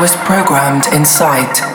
Was programmed in I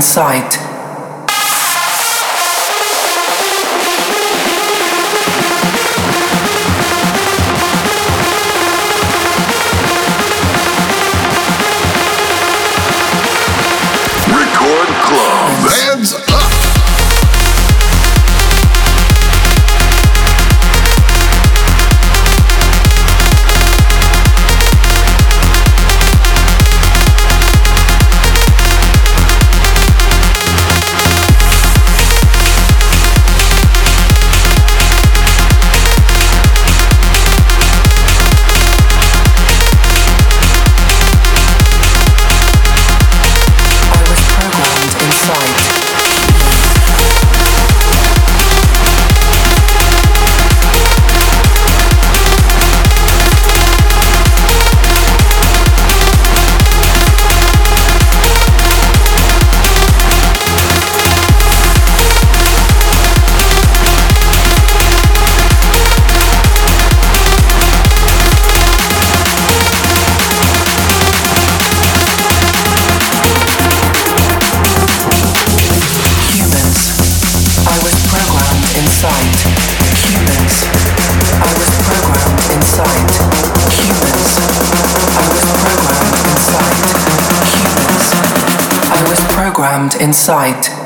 sight. Programmed inside. inside.